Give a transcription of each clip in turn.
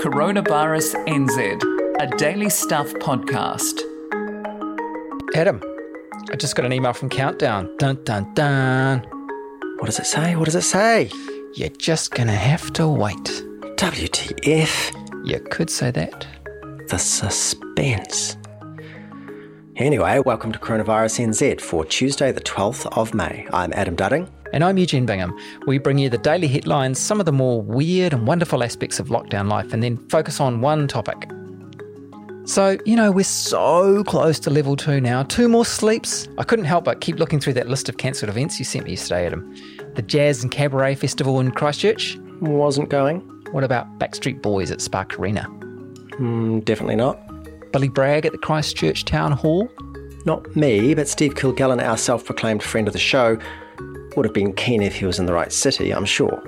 Coronavirus NZ, a daily stuff podcast. Adam, I just got an email from Countdown. Dun dun dun. What does it say? What does it say? You're just gonna have to wait. WTF? You could say that. The suspense. Anyway, welcome to Coronavirus NZ for Tuesday, the 12th of May. I'm Adam Dudding. And I'm Eugene Bingham. We bring you the daily headlines, some of the more weird and wonderful aspects of lockdown life, and then focus on one topic. So, you know, we're so close to level two now. Two more sleeps. I couldn't help but keep looking through that list of cancelled events you sent me yesterday, Adam. The Jazz and Cabaret Festival in Christchurch. Wasn't going. What about Backstreet Boys at Spark Arena? Mm, definitely not. Billy Bragg at the Christchurch Town Hall? Not me, but Steve Kilgallen, our self proclaimed friend of the show, would have been keen if he was in the right city, I'm sure.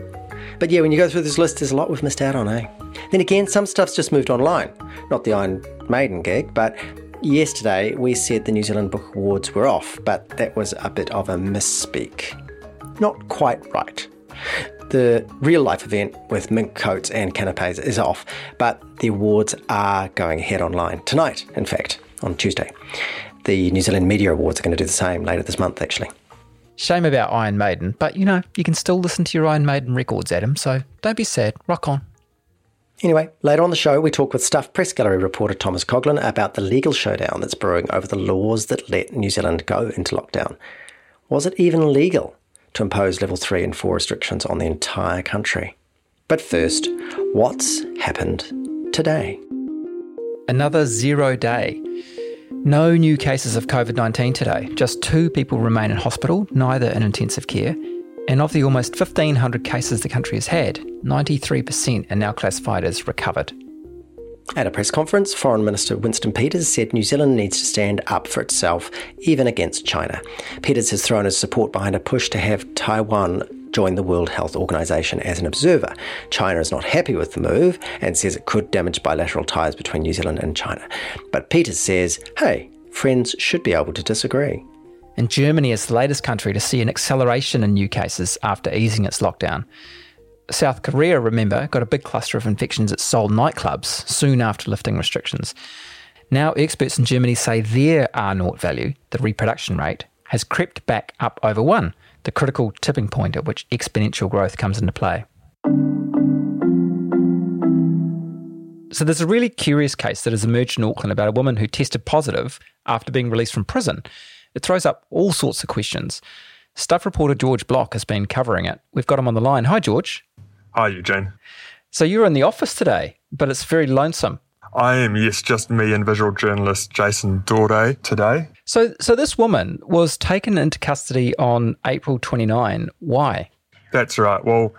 But yeah, when you go through this list, there's a lot we've missed out on, eh? Then again, some stuff's just moved online. Not the Iron Maiden gig, but yesterday we said the New Zealand Book Awards were off, but that was a bit of a misspeak. Not quite right. The real life event with mink coats and canapes is off, but the awards are going ahead online tonight, in fact, on Tuesday. The New Zealand Media Awards are going to do the same later this month, actually. Shame about Iron Maiden, but you know, you can still listen to your Iron Maiden records, Adam, so don't be sad. Rock on. Anyway, later on the show, we talk with Stuff Press Gallery reporter Thomas Coughlan about the legal showdown that's brewing over the laws that let New Zealand go into lockdown. Was it even legal to impose level 3 and 4 restrictions on the entire country? But first, what's happened today? Another zero day. No new cases of COVID 19 today. Just two people remain in hospital, neither in intensive care. And of the almost 1,500 cases the country has had, 93% are now classified as recovered. At a press conference, Foreign Minister Winston Peters said New Zealand needs to stand up for itself, even against China. Peters has thrown his support behind a push to have Taiwan join the World Health Organization as an observer. China is not happy with the move and says it could damage bilateral ties between New Zealand and China. But Peters says, hey, friends should be able to disagree. And Germany is the latest country to see an acceleration in new cases after easing its lockdown. South Korea, remember, got a big cluster of infections at Seoul nightclubs soon after lifting restrictions. Now, experts in Germany say their R naught value, the reproduction rate, has crept back up over one, the critical tipping point at which exponential growth comes into play. So, there's a really curious case that has emerged in Auckland about a woman who tested positive after being released from prison. It throws up all sorts of questions. Stuff reporter George Block has been covering it. We've got him on the line. Hi, George. Hi, Eugene. So, you're in the office today, but it's very lonesome. I am, yes, just me and visual journalist Jason Dore today. So, so this woman was taken into custody on April 29. Why? That's right. Well,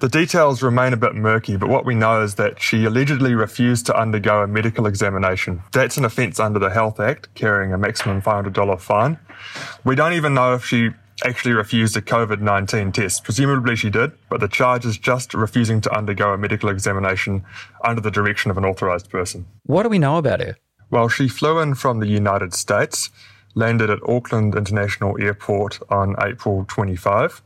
the details remain a bit murky, but what we know is that she allegedly refused to undergo a medical examination. That's an offence under the Health Act, carrying a maximum $500 fine. We don't even know if she actually refused a COVID 19 test. Presumably she did, but the charge is just refusing to undergo a medical examination under the direction of an authorised person. What do we know about her? Well, she flew in from the United States, landed at Auckland International Airport on April 25.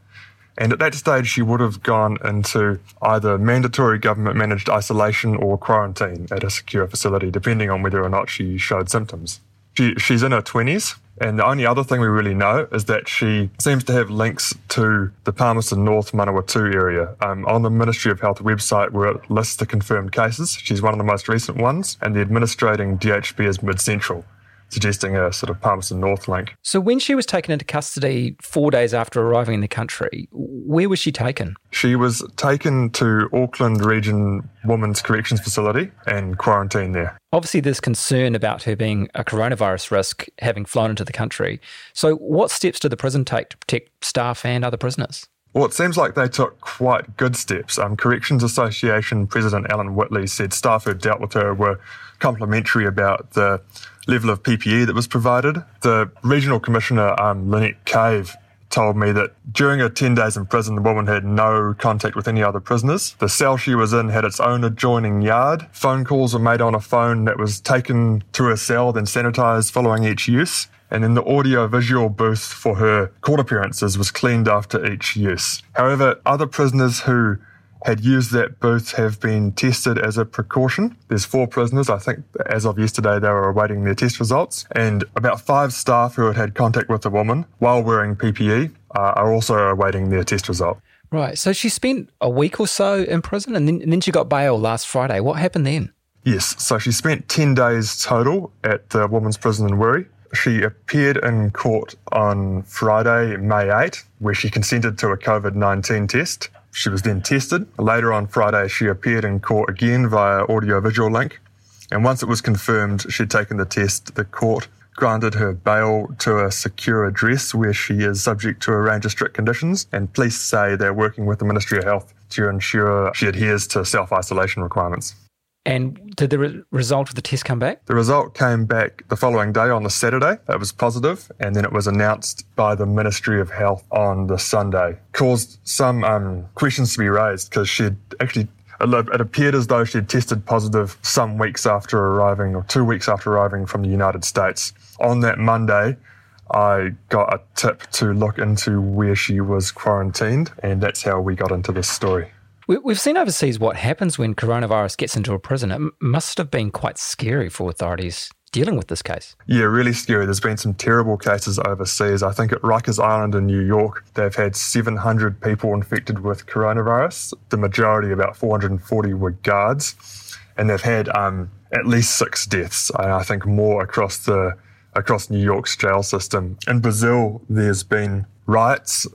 And at that stage, she would have gone into either mandatory government managed isolation or quarantine at a secure facility, depending on whether or not she showed symptoms. She, she's in her 20s, and the only other thing we really know is that she seems to have links to the Palmerston North Manawatu area. Um, on the Ministry of Health website, where it lists the confirmed cases, she's one of the most recent ones, and the administrating DHB is mid central suggesting a sort of Palmerston North link. So, when she was taken into custody four days after arriving in the country, where was she taken? She was taken to Auckland Region Women's Corrections Facility and quarantined there. Obviously, there's concern about her being a coronavirus risk having flown into the country. So, what steps did the prison take to protect staff and other prisoners? Well, it seems like they took quite good steps. Um, Corrections Association President Alan Whitley said staff who dealt with her were complimentary about the level of PPE that was provided. The regional commissioner, um, Lynette Cave, told me that during her 10 days in prison, the woman had no contact with any other prisoners. The cell she was in had its own adjoining yard. Phone calls were made on a phone that was taken to her cell, then sanitized following each use. And then the audio visual booth for her court appearances was cleaned after each use. However, other prisoners who had used that booth have been tested as a precaution. There's four prisoners. I think as of yesterday, they were awaiting their test results. And about five staff who had had contact with the woman while wearing PPE uh, are also awaiting their test result. Right. So she spent a week or so in prison and then, and then she got bail last Friday. What happened then? Yes. So she spent 10 days total at the women's prison in Wiri. She appeared in court on Friday, May 8, where she consented to a COVID 19 test. She was then tested. Later on Friday, she appeared in court again via audiovisual link. And once it was confirmed she'd taken the test, the court granted her bail to a secure address where she is subject to a range of strict conditions. And police say they're working with the Ministry of Health to ensure she adheres to self isolation requirements. And did the re- result of the test come back? The result came back the following day on the Saturday. It was positive, and then it was announced by the Ministry of Health on the Sunday. Caused some um, questions to be raised because she'd actually it appeared as though she had tested positive some weeks after arriving, or two weeks after arriving from the United States. On that Monday, I got a tip to look into where she was quarantined, and that's how we got into this story. We've seen overseas what happens when coronavirus gets into a prison. It must have been quite scary for authorities dealing with this case. Yeah, really scary. There's been some terrible cases overseas. I think at Rikers Island in New York, they've had 700 people infected with coronavirus. The majority, about 440, were guards, and they've had um, at least six deaths. I think more across the across New York's jail system. In Brazil, there's been riots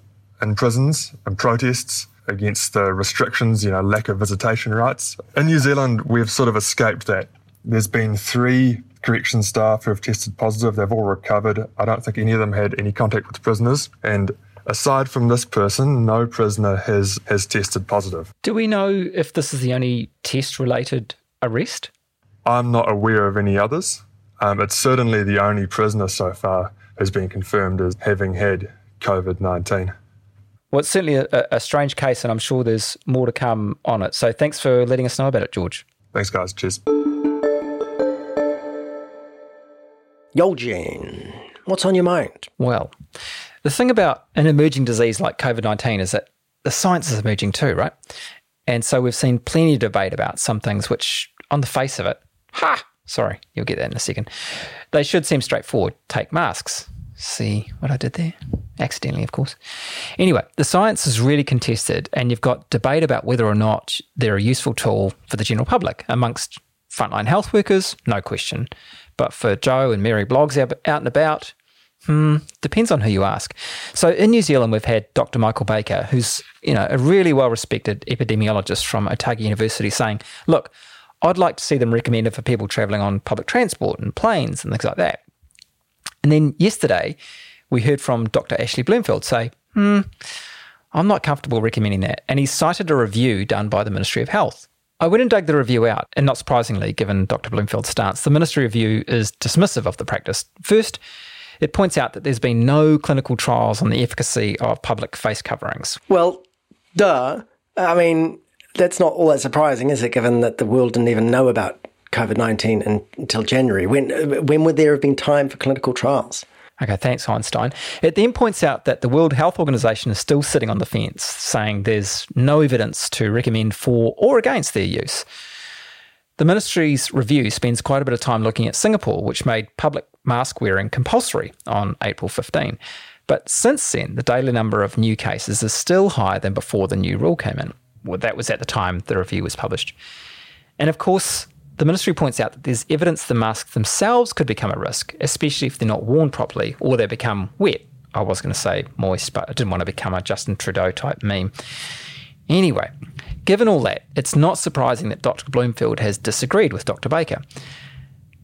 in prisons and protests against the restrictions, you know, lack of visitation rights. In New Zealand, we've sort of escaped that. There's been three correction staff who have tested positive. They've all recovered. I don't think any of them had any contact with prisoners. And aside from this person, no prisoner has, has tested positive. Do we know if this is the only test related arrest? I'm not aware of any others. Um, it's certainly the only prisoner so far who's been confirmed as having had COVID 19. Well, it's certainly a, a, strange case, and I'm sure there's more to come on it. So thanks for letting us know about it, George. Thanks, guys. Cheers. Eugene, what's on your mind? Well, the thing about an emerging disease like COVID 19 is that the science is emerging too, right? And so we've seen plenty of debate about some things which, on the face of it, ha, sorry, you'll get that in a second, they should seem straightforward. Take masks, See what I did there? Accidentally, of course. Anyway, the science is really contested, and you've got debate about whether or not they're a useful tool for the general public. Amongst frontline health workers, no question. But for Joe and Mary Bloggs out and about, hmm, depends on who you ask. So in New Zealand, we've had Dr. Michael Baker, who's you know a really well respected epidemiologist from Otago University, saying, "Look, I'd like to see them recommended for people travelling on public transport and planes and things like that." And then yesterday, we heard from Dr. Ashley Bloomfield say, hmm, I'm not comfortable recommending that. And he cited a review done by the Ministry of Health. I went and dug the review out, and not surprisingly, given Dr. Bloomfield's stance, the Ministry review is dismissive of the practice. First, it points out that there's been no clinical trials on the efficacy of public face coverings. Well, duh. I mean, that's not all that surprising, is it, given that the world didn't even know about COVID 19 until January. When, uh, when would there have been time for clinical trials? Okay, thanks, Einstein. It then points out that the World Health Organization is still sitting on the fence, saying there's no evidence to recommend for or against their use. The ministry's review spends quite a bit of time looking at Singapore, which made public mask wearing compulsory on April 15. But since then, the daily number of new cases is still higher than before the new rule came in. Well, that was at the time the review was published. And of course, the ministry points out that there's evidence the masks themselves could become a risk, especially if they're not worn properly or they become wet. I was going to say moist, but I didn't want to become a Justin Trudeau type meme. Anyway, given all that, it's not surprising that Dr. Bloomfield has disagreed with Dr. Baker.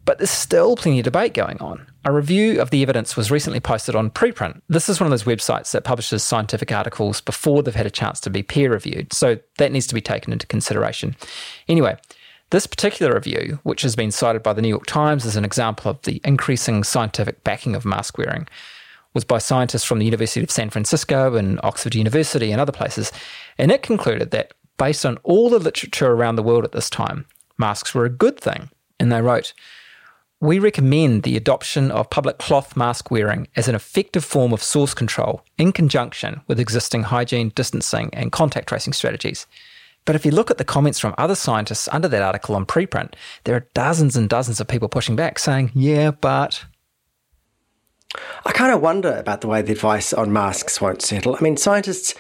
But there's still plenty of debate going on. A review of the evidence was recently posted on Preprint. This is one of those websites that publishes scientific articles before they've had a chance to be peer reviewed, so that needs to be taken into consideration. Anyway, this particular review, which has been cited by the New York Times as an example of the increasing scientific backing of mask wearing, was by scientists from the University of San Francisco and Oxford University and other places, and it concluded that based on all the literature around the world at this time, masks were a good thing. And they wrote, we recommend the adoption of public cloth mask wearing as an effective form of source control in conjunction with existing hygiene, distancing, and contact tracing strategies. But if you look at the comments from other scientists under that article on preprint, there are dozens and dozens of people pushing back saying, yeah, but. I kind of wonder about the way the advice on masks won't settle. I mean, scientists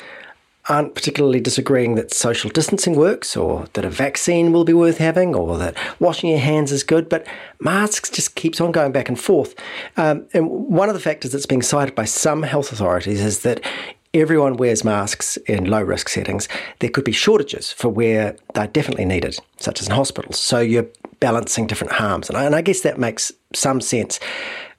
aren't particularly disagreeing that social distancing works or that a vaccine will be worth having or that washing your hands is good, but masks just keeps on going back and forth. Um, and one of the factors that's being cited by some health authorities is that everyone wears masks in low risk settings. There could be shortages for where they're definitely needed, such as in hospitals. So you're balancing different harms. And I, and I guess that makes some sense.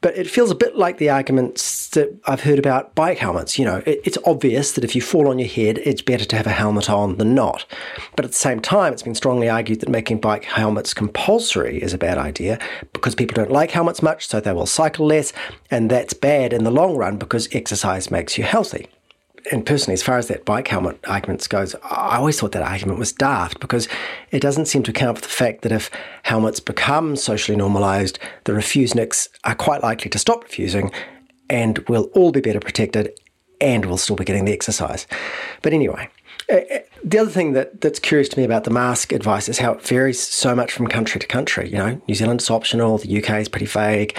But it feels a bit like the arguments that I've heard about bike helmets. You know, it, it's obvious that if you fall on your head, it's better to have a helmet on than not. But at the same time, it's been strongly argued that making bike helmets compulsory is a bad idea because people don't like helmets much, so they will cycle less. And that's bad in the long run because exercise makes you healthy and personally, as far as that bike helmet argument goes, I always thought that argument was daft because it doesn't seem to account for the fact that if helmets become socially normalised, the refuseniks are quite likely to stop refusing and we'll all be better protected and we'll still be getting the exercise. But anyway, uh, uh, the other thing that, that's curious to me about the mask advice is how it varies so much from country to country. You know, New Zealand's optional, the UK is pretty vague.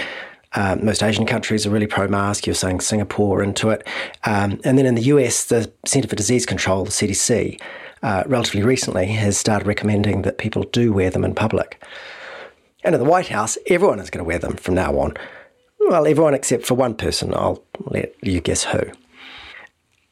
Um, most Asian countries are really pro mask. You're saying Singapore into it. Um, and then in the US, the Centre for Disease Control, the CDC, uh, relatively recently has started recommending that people do wear them in public. And in the White House, everyone is going to wear them from now on. Well, everyone except for one person. I'll let you guess who.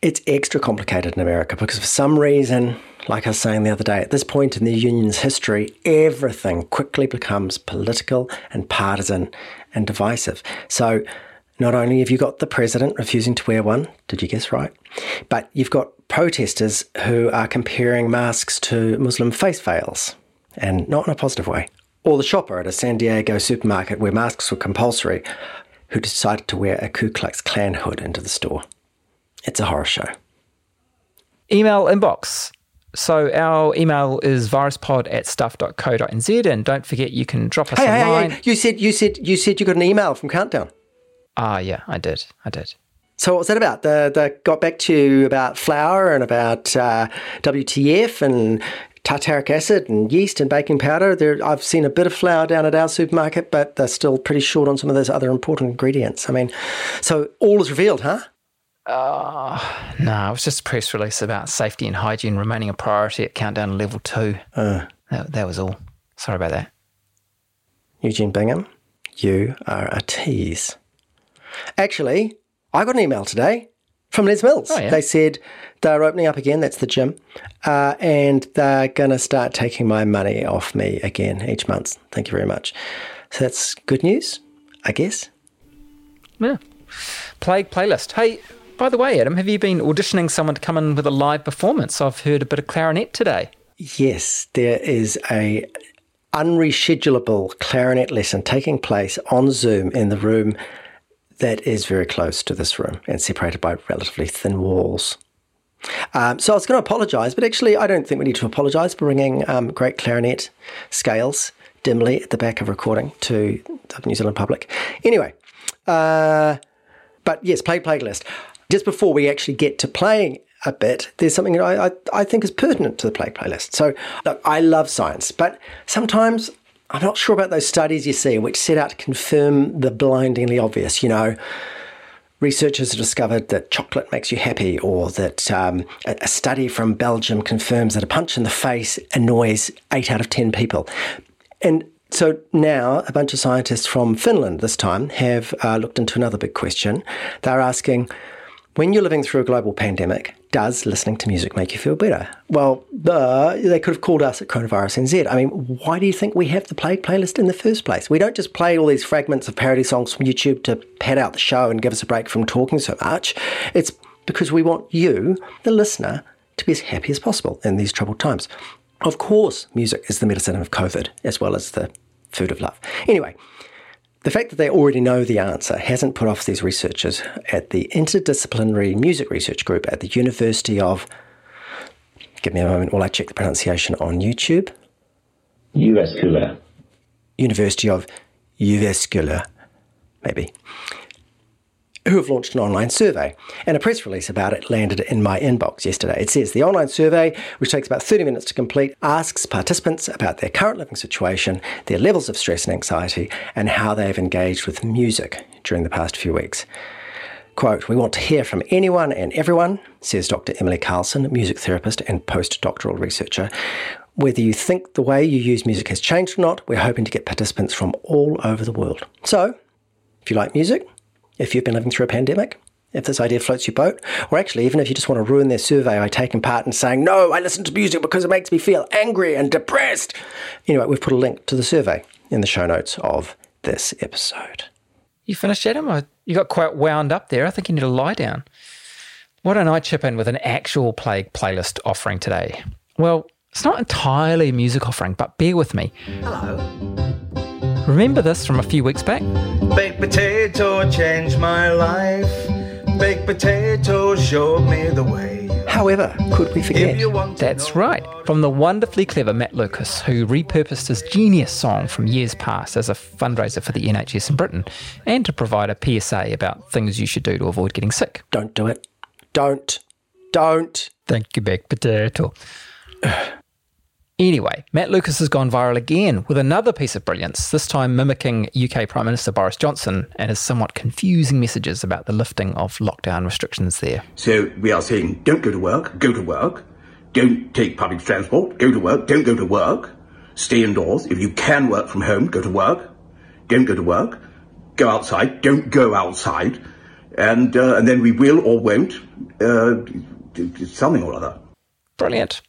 It's extra complicated in America because for some reason, like I was saying the other day, at this point in the union's history, everything quickly becomes political and partisan and divisive. So not only have you got the president refusing to wear one, did you guess right? But you've got protesters who are comparing masks to Muslim face veils, and not in a positive way. Or the shopper at a San Diego supermarket where masks were compulsory who decided to wear a Ku Klux Klan hood into the store. It's a horror show. Email inbox. So our email is viruspod at stuff.co.nz and don't forget you can drop us hey, a hey, line. Hey, you said you said you said you got an email from Countdown. Ah yeah, I did. I did. So what was that about? The the got back to you about flour and about uh, WTF and tartaric acid and yeast and baking powder. There, I've seen a bit of flour down at our supermarket, but they're still pretty short on some of those other important ingredients. I mean, so all is revealed, huh? Uh, no, it was just a press release about safety and hygiene remaining a priority at Countdown Level 2. Uh, that, that was all. Sorry about that. Eugene Bingham, you are a tease. Actually, I got an email today from Les Mills. Oh, yeah? They said they're opening up again, that's the gym, uh, and they're going to start taking my money off me again each month. Thank you very much. So that's good news, I guess. Yeah. Plague playlist. Hey, by the way, Adam, have you been auditioning someone to come in with a live performance? I've heard a bit of clarinet today. Yes, there is a unreschedulable clarinet lesson taking place on Zoom in the room that is very close to this room and separated by relatively thin walls. Um, so I was going to apologise, but actually, I don't think we need to apologise for bringing um, great clarinet scales dimly at the back of recording to the New Zealand public. Anyway, uh, but yes, play playlist just before we actually get to playing a bit, there's something that I, I, I think is pertinent to the play playlist. So, look, I love science, but sometimes I'm not sure about those studies you see which set out to confirm the blindingly obvious. You know, researchers have discovered that chocolate makes you happy, or that um, a study from Belgium confirms that a punch in the face annoys eight out of 10 people. And so now a bunch of scientists from Finland this time have uh, looked into another big question. They're asking, when you're living through a global pandemic, does listening to music make you feel better? Well, uh, they could have called us at Coronavirus NZ. I mean, why do you think we have the play playlist in the first place? We don't just play all these fragments of parody songs from YouTube to pad out the show and give us a break from talking so much. It's because we want you, the listener, to be as happy as possible in these troubled times. Of course, music is the medicine of COVID as well as the food of love. Anyway, the fact that they already know the answer hasn't put off these researchers at the Interdisciplinary Music Research Group at the University of. Give me a moment while I check the pronunciation on YouTube. Jyväskylä. University of Jyväskylä, maybe. Who have launched an online survey. And a press release about it landed in my inbox yesterday. It says the online survey, which takes about 30 minutes to complete, asks participants about their current living situation, their levels of stress and anxiety, and how they have engaged with music during the past few weeks. Quote, we want to hear from anyone and everyone, says Dr. Emily Carlson, music therapist and postdoctoral researcher. Whether you think the way you use music has changed or not, we're hoping to get participants from all over the world. So, if you like music, if you've been living through a pandemic, if this idea floats your boat, or actually, even if you just want to ruin their survey by taking part and saying, No, I listen to music because it makes me feel angry and depressed. Anyway, we've put a link to the survey in the show notes of this episode. You finished, Adam? You got quite wound up there. I think you need to lie down. Why don't I chip in with an actual plague playlist offering today? Well, it's not entirely a music offering, but bear with me. Hello. Remember this from a few weeks back? Baked potato changed my life. Baked potato showed me the way. However, could we forget? That's right. From the wonderfully clever Matt Lucas, who repurposed his genius song from years past as a fundraiser for the NHS in Britain and to provide a PSA about things you should do to avoid getting sick. Don't do it. Don't. Don't. Thank you, baked potato. Anyway, Matt Lucas has gone viral again with another piece of brilliance, this time mimicking UK Prime Minister Boris Johnson and his somewhat confusing messages about the lifting of lockdown restrictions there. So we are saying don't go to work, go to work. Don't take public transport, go to work, don't go to work. Stay indoors. If you can work from home, go to work. Don't go to work. Go outside, don't go outside. And, uh, and then we will or won't uh, do something or other. Brilliant.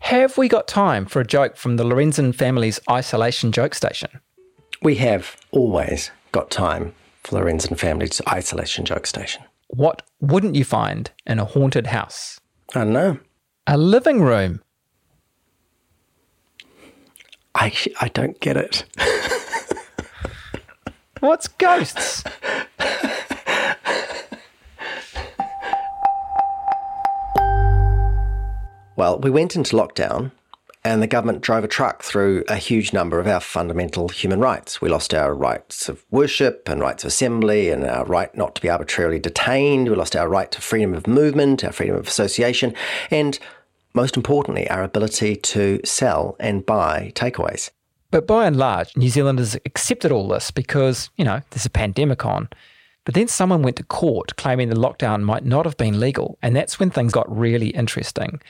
Have we got time for a joke from the Lorenzen family's isolation joke station? We have always got time for the Lorenzen family's isolation joke station. What wouldn't you find in a haunted house? I don't know. A living room. I, I don't get it. What's ghosts? Well, we went into lockdown and the government drove a truck through a huge number of our fundamental human rights. We lost our rights of worship and rights of assembly and our right not to be arbitrarily detained. We lost our right to freedom of movement, our freedom of association, and most importantly, our ability to sell and buy takeaways. But by and large, New Zealanders accepted all this because, you know, there's a pandemic on. But then someone went to court claiming the lockdown might not have been legal, and that's when things got really interesting.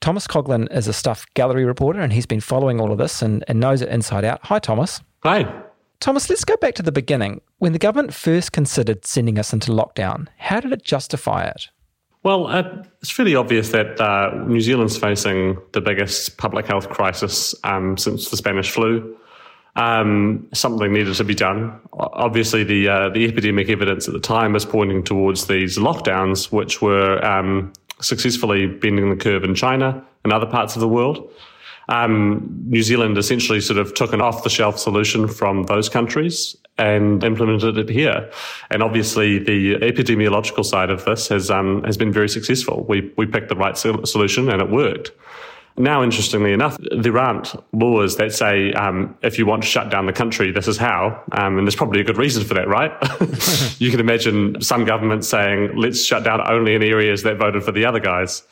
Thomas Coughlan is a Stuff gallery reporter and he's been following all of this and, and knows it inside out. Hi, Thomas. Hi. Thomas, let's go back to the beginning. When the government first considered sending us into lockdown, how did it justify it? Well, uh, it's fairly obvious that uh, New Zealand's facing the biggest public health crisis um, since the Spanish flu. Um, something needed to be done. Obviously, the uh, the epidemic evidence at the time was pointing towards these lockdowns, which were um, successfully bending the curve in China and other parts of the world. Um, New Zealand essentially sort of took an off the shelf solution from those countries and implemented it here. And obviously, the epidemiological side of this has um, has been very successful. We we picked the right solution and it worked. Now, interestingly enough, there aren't laws that say um, if you want to shut down the country, this is how. Um, and there's probably a good reason for that, right? you can imagine some governments saying, let's shut down only in areas that voted for the other guys.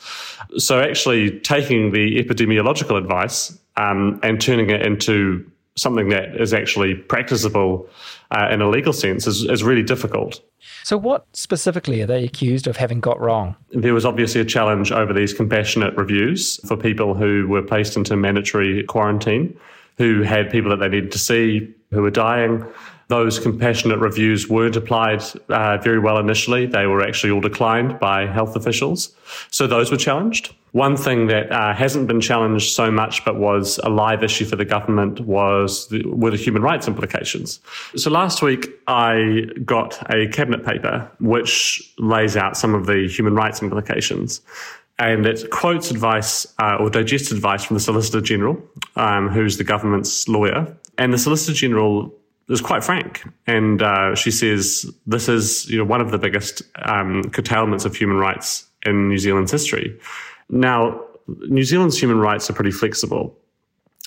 So, actually, taking the epidemiological advice um, and turning it into something that is actually practicable uh, in a legal sense is, is really difficult. So, what specifically are they accused of having got wrong? There was obviously a challenge over these compassionate reviews for people who were placed into mandatory quarantine, who had people that they needed to see who were dying. Those compassionate reviews weren't applied uh, very well initially. They were actually all declined by health officials. So those were challenged. One thing that uh, hasn't been challenged so much, but was a live issue for the government, was the, were the human rights implications. So last week, I got a cabinet paper which lays out some of the human rights implications and it quotes advice uh, or digests advice from the Solicitor General, um, who's the government's lawyer. And the Solicitor General is quite frank, and uh, she says this is you know one of the biggest um, curtailments of human rights in New Zealand's history. Now, New Zealand's human rights are pretty flexible.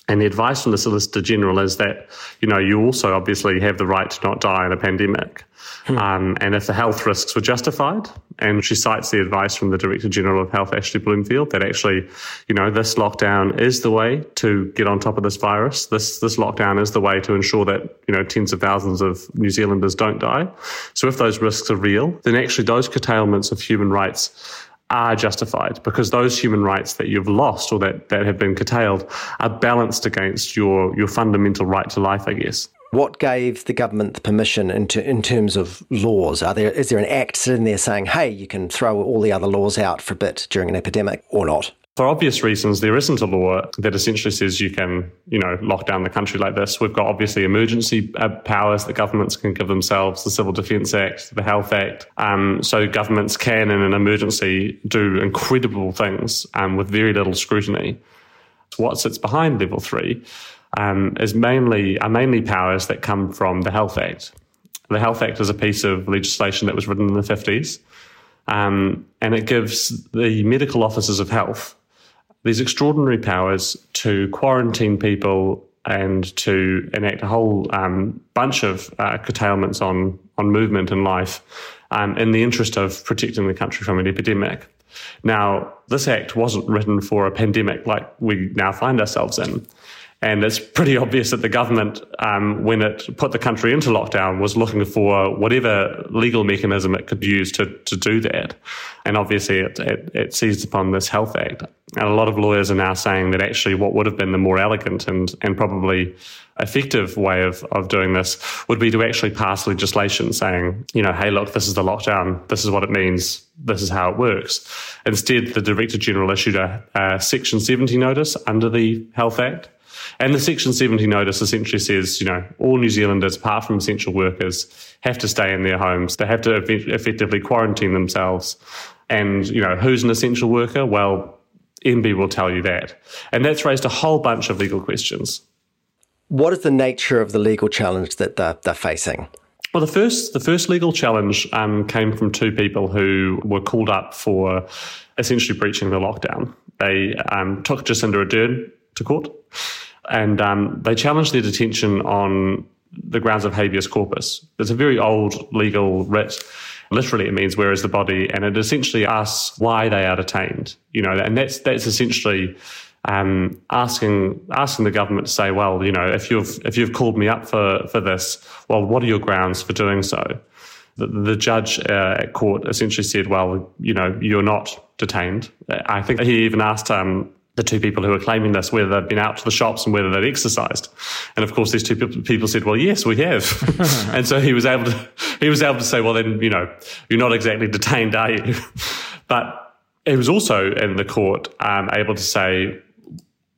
And the advice from the Solicitor General is that, you know, you also obviously have the right to not die in a pandemic. Hmm. Um, and if the health risks were justified, and she cites the advice from the Director General of Health, Ashley Bloomfield, that actually, you know, this lockdown is the way to get on top of this virus. This this lockdown is the way to ensure that, you know, tens of thousands of New Zealanders don't die. So if those risks are real, then actually those curtailments of human rights are justified because those human rights that you've lost or that, that have been curtailed are balanced against your, your fundamental right to life, I guess. What gave the government the permission in, in terms of laws? Are there, is there an act sitting there saying, hey, you can throw all the other laws out for a bit during an epidemic or not? For obvious reasons, there isn't a law that essentially says you can, you know, lock down the country like this. We've got obviously emergency uh, powers that governments can give themselves, the Civil Defence Act, the Health Act. Um, so governments can, in an emergency, do incredible things um, with very little scrutiny. What sits behind level three um, is mainly are mainly powers that come from the Health Act. The Health Act is a piece of legislation that was written in the 50s. Um, and it gives the medical officers of health these extraordinary powers to quarantine people and to enact a whole um, bunch of uh, curtailments on on movement and life um, in the interest of protecting the country from an epidemic. Now, this act wasn't written for a pandemic like we now find ourselves in. And it's pretty obvious that the government, um, when it put the country into lockdown, was looking for whatever legal mechanism it could use to, to do that. And obviously, it, it, it seized upon this Health Act. And a lot of lawyers are now saying that actually what would have been the more elegant and, and probably effective way of, of doing this would be to actually pass legislation saying, you know, hey, look, this is the lockdown. This is what it means. This is how it works. Instead, the Director General issued a, a Section 70 notice under the Health Act and the Section 70 notice essentially says, you know, all New Zealanders, apart from essential workers, have to stay in their homes. They have to effectively quarantine themselves. And, you know, who's an essential worker? Well, MB will tell you that. And that's raised a whole bunch of legal questions. What is the nature of the legal challenge that they're, they're facing? Well, the first the first legal challenge um, came from two people who were called up for essentially breaching the lockdown. They um, took Jacinda Ardern to court, and um, they challenged their detention on the grounds of habeas corpus. It's a very old legal writ. Literally, it means where is the body, and it essentially asks why they are detained. You know, and that's that's essentially um, asking asking the government to say, well, you know, if you've if you've called me up for for this, well, what are your grounds for doing so? The, the judge uh, at court essentially said, well, you know, you're not detained. I think he even asked um, the two people who were claiming this, whether they'd been out to the shops and whether they'd exercised. And of course, these two people said, well, yes, we have. and so he was able to, he was able to say, well, then, you know, you're not exactly detained, are you? but he was also in the court um, able to say,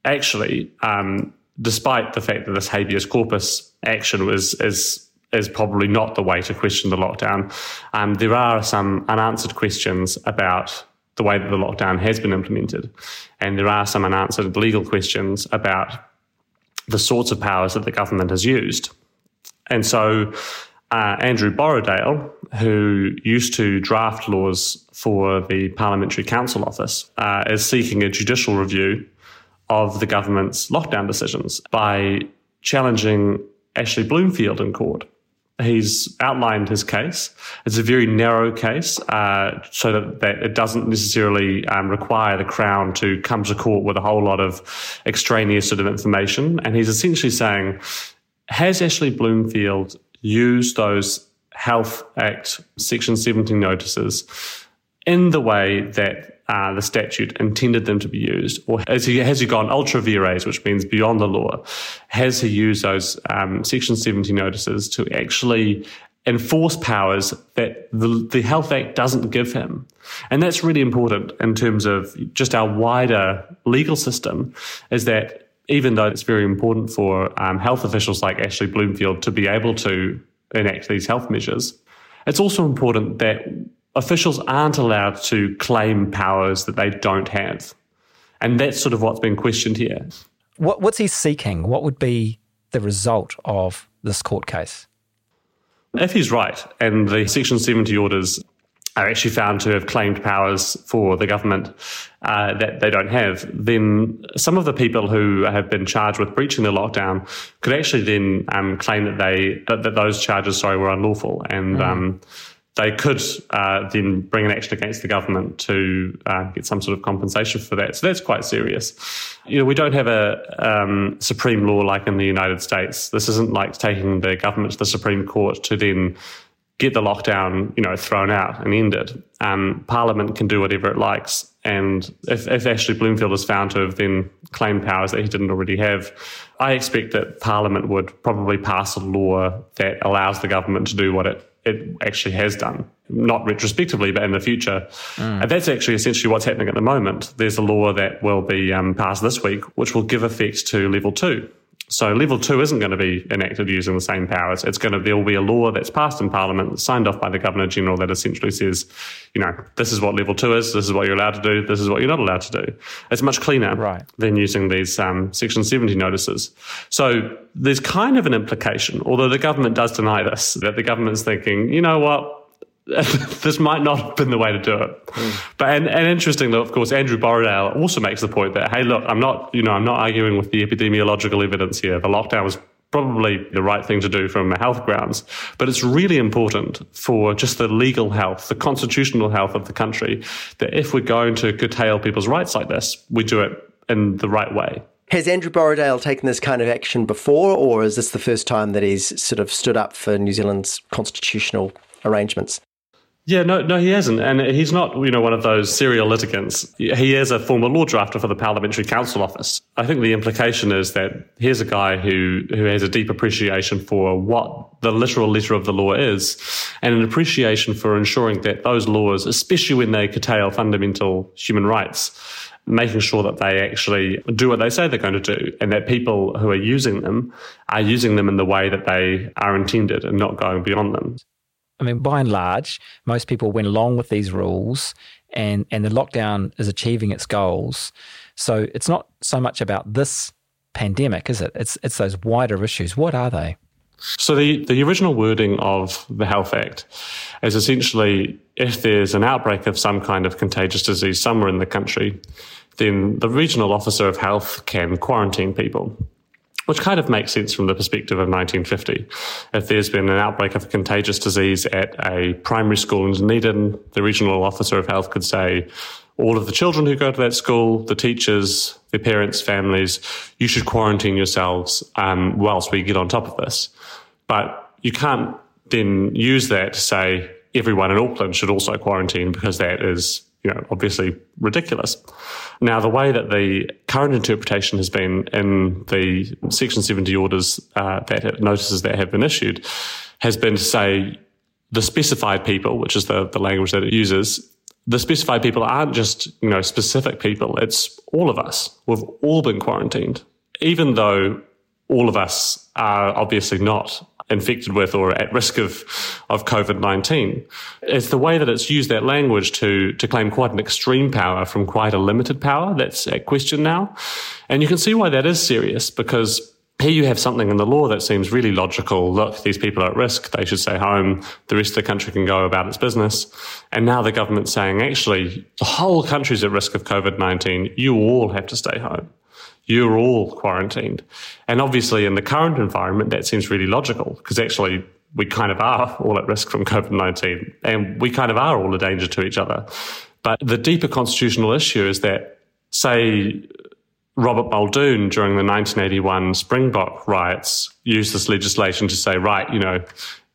actually, um, despite the fact that this habeas corpus action was, is, is probably not the way to question the lockdown, um, there are some unanswered questions about the way that the lockdown has been implemented. And there are some unanswered legal questions about the sorts of powers that the government has used. And so uh, Andrew Borrowdale, who used to draft laws for the Parliamentary Counsel Office, uh, is seeking a judicial review of the government's lockdown decisions by challenging Ashley Bloomfield in court he's outlined his case. It's a very narrow case, uh, so that, that, it doesn't necessarily um, require the Crown to come to court with a whole lot of extraneous sort of information. And he's essentially saying, has Ashley Bloomfield used those Health Act Section 17 notices in the way that uh, the statute intended them to be used, or has he has he gone ultra vires, which means beyond the law? Has he used those um, Section 70 notices to actually enforce powers that the, the Health Act doesn't give him? And that's really important in terms of just our wider legal system. Is that even though it's very important for um, health officials like Ashley Bloomfield to be able to enact these health measures, it's also important that officials aren't allowed to claim powers that they don't have. And that's sort of what's been questioned here. What, what's he seeking? What would be the result of this court case? If he's right, and the Section 70 orders are actually found to have claimed powers for the government uh, that they don't have, then some of the people who have been charged with breaching the lockdown could actually then um, claim that they that, that, those charges, sorry, were unlawful, and mm. um, they could uh, then bring an action against the government to uh, get some sort of compensation for that. So that's quite serious. You know, we don't have a um, supreme law like in the United States. This isn't like taking the government to the Supreme Court to then get the lockdown, you know, thrown out and ended. Um, Parliament can do whatever it likes. And if, if Ashley Bloomfield is found to have then claimed powers that he didn't already have, I expect that Parliament would probably pass a law that allows the government to do what it it actually has done, not retrospectively, but in the future. Mm. And that's actually essentially what's happening at the moment. There's a law that will be um, passed this week, which will give effect to level two. So level two isn't going to be enacted using the same powers. It's going to there will be a law that's passed in Parliament, signed off by the Governor General, that essentially says, you know, this is what level two is. This is what you're allowed to do. This is what you're not allowed to do. It's much cleaner right. than using these um, Section 70 notices. So there's kind of an implication, although the government does deny this, that the government's thinking, you know what, this might not have been the way to do it. Mm. But and, and interestingly, of course, Andrew Borrowdale also makes the point that hey, look, I'm not you know I'm not arguing with the epidemiological evidence here. The lockdown was probably the right thing to do from the health grounds, but it's really important for just the legal health, the constitutional health of the country, that if we're going to curtail people's rights like this, we do it in the right way. Has Andrew Borrowdale taken this kind of action before, or is this the first time that he's sort of stood up for New Zealand's constitutional arrangements? Yeah, no, no, he hasn't, and he's not, you know, one of those serial litigants. He is a former law drafter for the Parliamentary Counsel Office. I think the implication is that here's a guy who who has a deep appreciation for what the literal letter of the law is, and an appreciation for ensuring that those laws, especially when they curtail fundamental human rights, making sure that they actually do what they say they're going to do, and that people who are using them are using them in the way that they are intended, and not going beyond them. I mean, by and large, most people went along with these rules and, and the lockdown is achieving its goals. So it's not so much about this pandemic, is it? It's, it's those wider issues. What are they? So the, the original wording of the Health Act is essentially if there's an outbreak of some kind of contagious disease somewhere in the country, then the regional officer of health can quarantine people which kind of makes sense from the perspective of 1950. If there's been an outbreak of a contagious disease at a primary school in Dunedin, the regional officer of health could say, all of the children who go to that school, the teachers, their parents, families, you should quarantine yourselves um, whilst we get on top of this. But you can't then use that to say everyone in Auckland should also quarantine because that is you know, obviously ridiculous. Now, the way that the current interpretation has been in the Section 70 orders uh, that notices that have been issued has been to say the specified people, which is the, the language that it uses, the specified people aren't just, you know, specific people. It's all of us. We've all been quarantined, even though all of us are obviously not infected with or at risk of, of COVID-19. It's the way that it's used that language to, to claim quite an extreme power from quite a limited power that's at question now. And you can see why that is serious because here you have something in the law that seems really logical. Look, these people are at risk. They should stay home. The rest of the country can go about its business. And now the government's saying, actually, the whole country's at risk of COVID-19. You all have to stay home you're all quarantined. And obviously, in the current environment, that seems really logical because actually we kind of are all at risk from COVID 19 and we kind of are all a danger to each other. But the deeper constitutional issue is that, say, Robert Muldoon during the 1981 Springbok riots used this legislation to say, right, you know,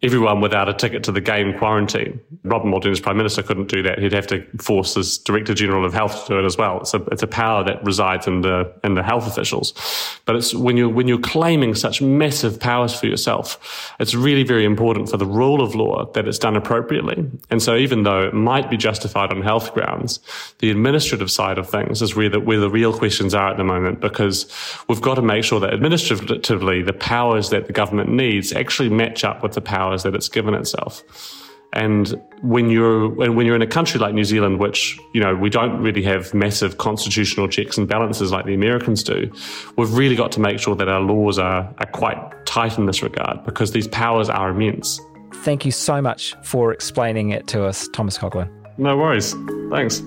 everyone without a ticket to the game quarantine. Robert Muldoon, as Prime Minister, couldn't do that. He'd have to force his Director General of Health to do it as well. It's a, it's a power that resides in the, in the health officials. But it's when you're, when you're claiming such massive powers for yourself, it's really very important for the rule of law that it's done appropriately. And so even though it might be justified on health grounds, the administrative side of things is where the, where the real questions are at the moment because we've got to make sure that administratively the powers that the government needs actually match up with the powers powers that it's given itself. And when you're when you're in a country like New Zealand, which you know we don't really have massive constitutional checks and balances like the Americans do, we've really got to make sure that our laws are, are quite tight in this regard because these powers are immense thank you so much for explaining it to us, Thomas Coughlan. No worries. Thanks.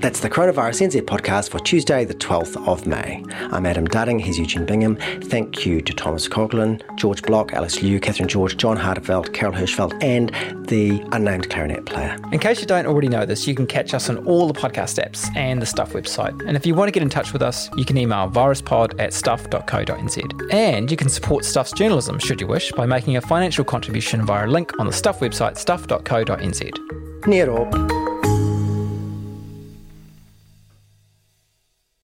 That's the Coronavirus NZ podcast for Tuesday, the 12th of May. I'm Adam Dudding, he's Eugene Bingham. Thank you to Thomas Coughlan, George Block, Alice Liu, Catherine George, John Harderveld, Carol Hirschfeld, and the unnamed clarinet player. In case you don't already know this, you can catch us on all the podcast apps and the Stuff website. And if you want to get in touch with us, you can email viruspod at stuff.co.nz. And you can support Stuff's journalism, should you wish, by making a financial contribution via a link on the Stuff website, stuff.co.nz. Near up.